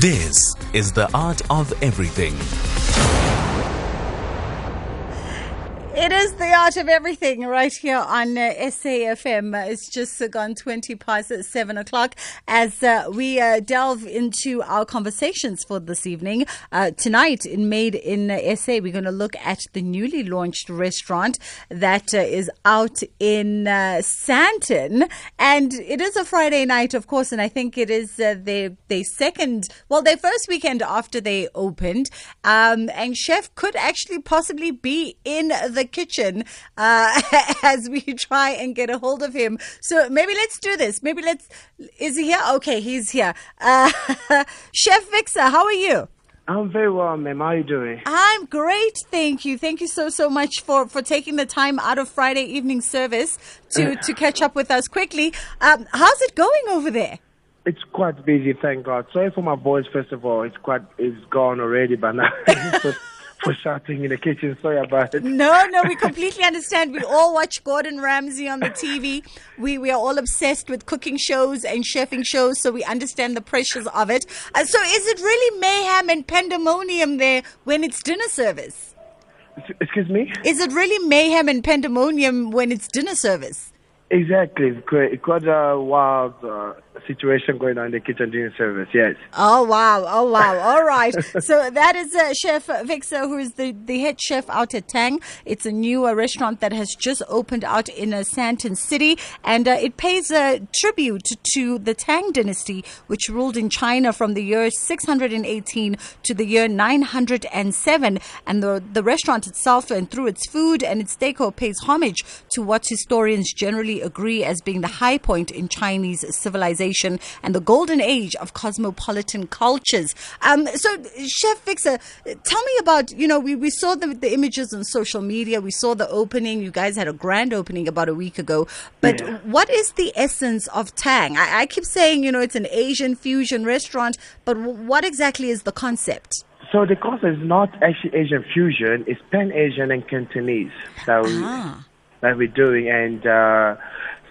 This is the art of everything. It is the art of everything right here on uh, SAFM. It's just gone 20 past uh, 7 o'clock as uh, we uh, delve into our conversations for this evening. Uh, tonight in Made in SA, we're going to look at the newly launched restaurant that uh, is out in Sandton. And it is a Friday night, of course, and I think it is their, their second, well, their first weekend after they opened. Um, and Chef could actually possibly be in the kitchen uh, as we try and get a hold of him. So maybe let's do this. Maybe let's. Is he here? Okay, he's here. Uh, Chef Vixa, how are you? I'm very well, ma'am. How are you doing? I'm great, thank you. Thank you so so much for for taking the time out of Friday evening service to to catch up with us quickly. Um, how's it going over there? It's quite busy, thank God. Sorry for my voice, first of all. It's quite, it's gone already by now. For, shouting in the kitchen. Sorry about it. No, no, we completely understand. We all watch Gordon Ramsay on the TV. We we are all obsessed with cooking shows and chefing shows, so we understand the pressures of it. Uh, so, is it really mayhem and pandemonium there when it's dinner service? Excuse me? Is it really mayhem and pandemonium when it's dinner service? Exactly. Quite, quite a wild uh, situation going on in the kitchen during service, yes. Oh wow! Oh wow! All right. so that is uh, Chef Vixa, who is the, the head chef out at Tang. It's a new uh, restaurant that has just opened out in uh, Sandton City, and uh, it pays a tribute to the Tang dynasty, which ruled in China from the year 618 to the year 907. And the the restaurant itself, and through its food and its decor, pays homage to what historians generally agree as being the high point in Chinese civilization and the golden age of cosmopolitan cultures. Um, so, Chef Vixa, tell me about, you know, we, we saw the, the images on social media, we saw the opening. You guys had a grand opening about a week ago. But Yeah. what is the essence of Tang? I, I keep saying, you know, it's an Asian fusion restaurant, but what exactly is the concept? So the concept is not actually Asian fusion, it's Pan-Asian and Cantonese that, we, Ah. that we're doing. And uh,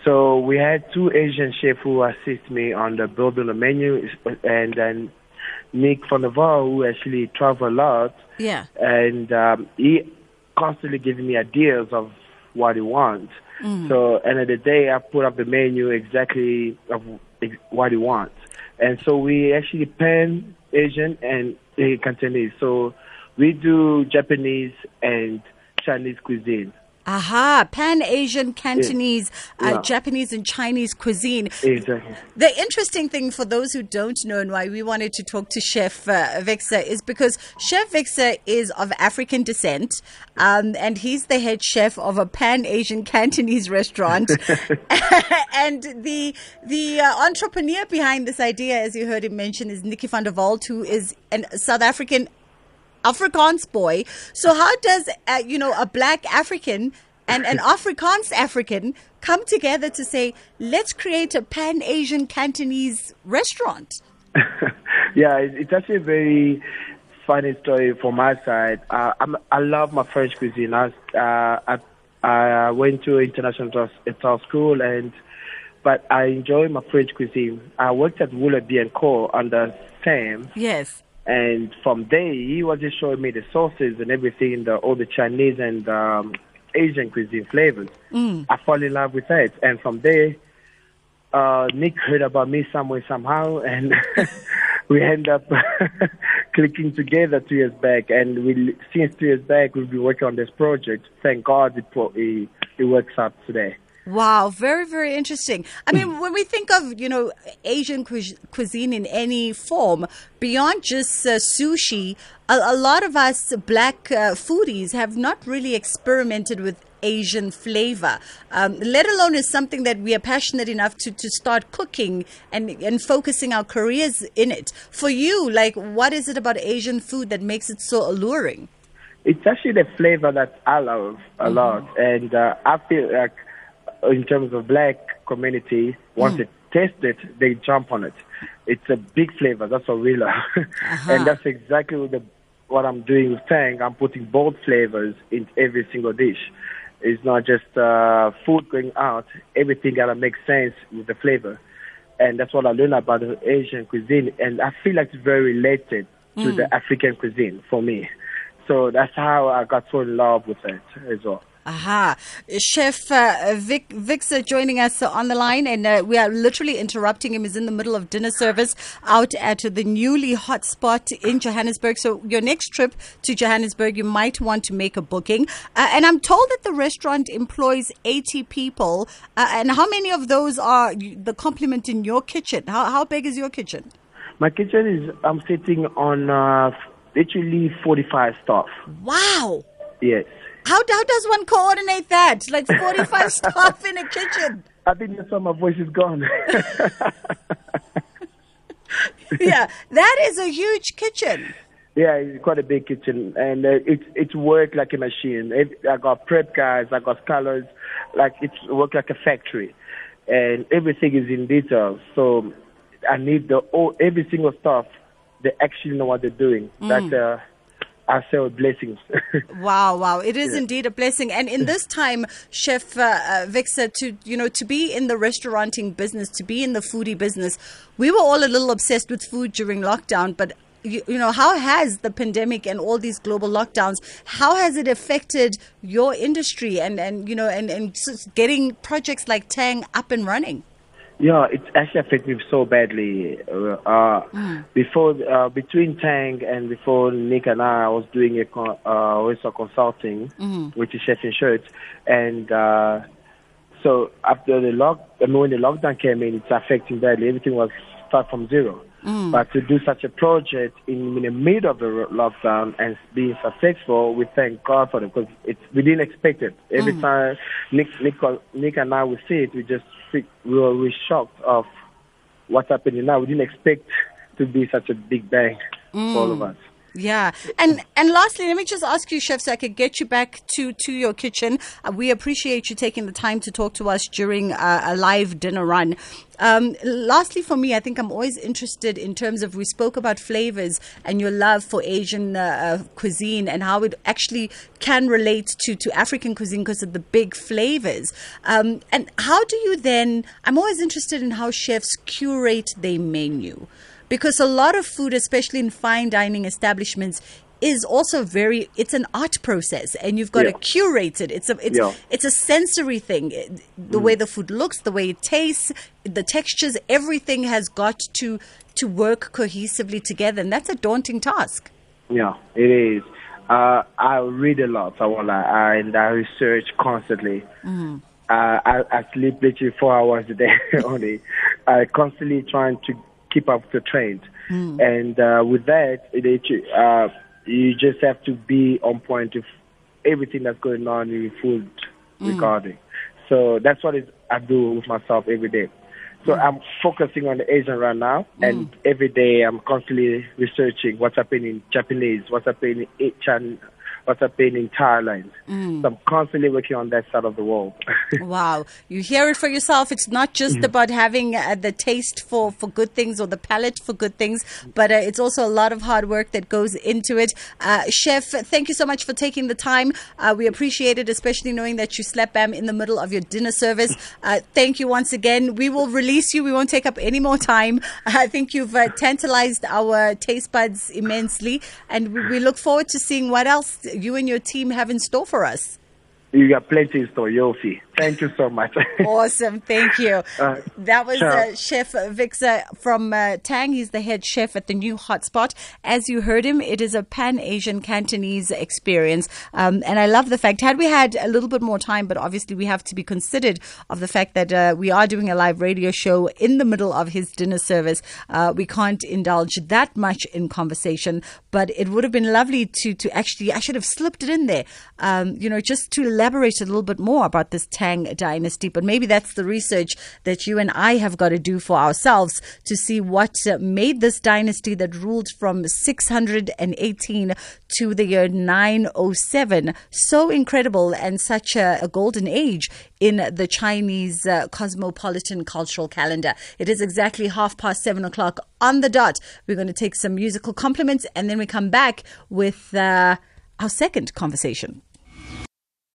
so we had two Asian chefs who assist me on the building the menu, and then Nick van der who actually travel a lot. Yeah. and um, he constantly giving me ideas of what he wants. So end of the day, I put up the menu exactly of what he wants, and so we actually pan Asian and Cantonese. So we do Japanese and Chinese cuisine. Aha, Pan Asian, Cantonese, uh, Yeah. Japanese, and Chinese cuisine. Exactly. The interesting thing for those who don't know and why we wanted to talk to Chef uh, Vixa is because Chef Vixa is of African descent um, and he's the head chef of a pan Asian Cantonese restaurant. and the the uh, entrepreneur behind this idea, as you heard him mention, is Nicky van der Walt, who is a South African Afrikaans boy. So how does uh, you know a black African and an Afrikaans African come together to say let's create a Pan Asian Cantonese restaurant? yeah, it's actually a very funny story from my side. Uh, I'm, I love my French cuisine. I, uh, I, I went to international international school, and but I enjoy my French cuisine. I worked at Willoughby and Co. under Sam, Yes. And from there he was just showing me the sauces and everything, the all the Chinese and um, Asian cuisine flavors. I fall in love with that, and from there uh, Nick heard about me somewhere somehow, and we end up clicking together two years back. And we, since two years back, we've been working on this project. Thank God it it, it works out today. Wow, very, very interesting. I mean, when we think of, you know, Asian cuis- cuisine in any form, beyond just uh, sushi, a, a lot of us black uh, foodies have not really experimented with Asian flavor, um, let alone is something that we are passionate enough to, to start cooking and, and focusing our careers in it. For you, like, what is it about Asian food that makes it so alluring? It's actually the flavor that I love a lot, and uh, I feel like Uh, in terms of black community, once hmm. they taste it, they jump on it. It's a big flavor. That's what we love, and that's exactly what, the, what I'm doing with Tang. I'm putting bold flavors in every single dish. It's not just uh, food going out. Everything gotta make sense with the flavor. and that's what I learned about the Asian cuisine, and I feel like it's very related to the hmm. African cuisine for me. So that's how I got so in love with it as well. Aha. Chef uh, Vic, Vic's uh, joining us on the line, and uh, we are literally interrupting him. He's in the middle of dinner service out at the newly hot spot in Johannesburg. So, your next trip to Johannesburg, you might want to make a booking. Uh, and I'm told that the restaurant employs 80 people. Uh, and how many of those are the complement in your kitchen? How, how big is your kitchen? My kitchen is, I'm sitting on uh, literally 45 staff. Wow. Yes. How, how does one coordinate that? Like 45 staff in a kitchen. I think that's why my voice is gone. yeah, that is a huge kitchen. Yeah, it's quite a big kitchen, and uh, it's it's work like a machine. It, I got prep guys, I got scholars, like it's work like a factory, and everything is in detail. So I need the all every single staff. They actually know what they're doing. That's uh, I say blessings. Wow, wow! It is indeed a blessing, and in this time, Chef uh, uh, Vixa, to you know, to be in the restauranting business, to be in the foodie business, we were all a little obsessed with food during lockdown. But you, you know, how has the pandemic and all these global lockdowns, how has it affected your industry and and you know, and and getting projects like Tang up and running? Yeah, it's actually affected me so badly. Uh, uh, Before, uh, between Tang and before Nick and I, I was doing a con- uh, also consulting, with the Chef in Shirt, and uh, so after the lock, I mean, when the lockdown came in, it's affecting badly. Everything was start from zero. Mm. But to do such a project in, in the middle of the lockdown and being successful, we thank God for it because it's we didn't expect it. Every mm. time Nick, Nick, Nick and I would see it, we just we were we shocked of what's happening now. We didn't expect to be such a big bang for all of mm. us. Yeah, and and lastly, let me just ask you, chef, so I could get you back to to your kitchen. Uh, we appreciate you taking the time to talk to us during uh, a live dinner run. Um, lastly, for me, I think I'm always interested in terms of we spoke about flavors and your love for Asian uh, uh, cuisine and how it actually can relate to to African cuisine because of the big flavors. Um, and how do you then? I'm always interested in how chefs curate their menu because a lot of food, especially in fine dining establishments, is also very it's an art process and you've got Yeah. to curate it it's a it's Yeah. it's a sensory thing the way the food looks the way it tastes the textures everything has got to to work cohesively together and that's a daunting task Yeah, it is. Uh, I read a lot, I uh, and I research constantly. Uh, I, I sleep literally four hours a day only. I constantly trying to keep up the trend, and uh, with that, it, uh, you just have to be on point with everything that's going on in food regarding. So that's what it, I do with myself every day. So I'm focusing on the Asian right now, and every day I'm constantly researching what's happening in Japanese, what's happening in Chan, what's happening in Thailand. So I'm constantly working on that side of the world. Wow. You hear it for yourself. It's not just about having uh, the taste for, for good things or the palate for good things, but uh, it's also a lot of hard work that goes into it. Uh, Chef, thank you so much for taking the time. Uh, we appreciate it, especially knowing that you slept bam in the middle of your dinner service. Uh, thank you once again. We will release you. We won't take up any more time. I think you've uh, tantalized our taste buds immensely, and we, we look forward to seeing what else you and your team have in store for us. you got plenty in store, you'll see. Thank you so much. Awesome. Thank you. Uh, that was uh, Chef Vixa from uh, Tang. He's the head chef at the new hotspot. As you heard him, it is a pan Asian Cantonese experience. Um, and I love the fact, had we had a little bit more time, but obviously we have to be considered of the fact that uh, we are doing a live radio show in the middle of his dinner service. Uh, we can't indulge that much in conversation, but it would have been lovely to, to actually, I should have slipped it in there, um, you know, just to elaborate a little bit more about this Tang dynasty. But maybe that's the research that you and I have got to do for ourselves to see what made this dynasty that ruled from 618 to the year 907 so incredible and such a, a golden age in the Chinese uh, cosmopolitan cultural calendar. It is exactly half past seven o'clock on the dot. We're going to take some musical compliments and then we come back with uh, our second conversation.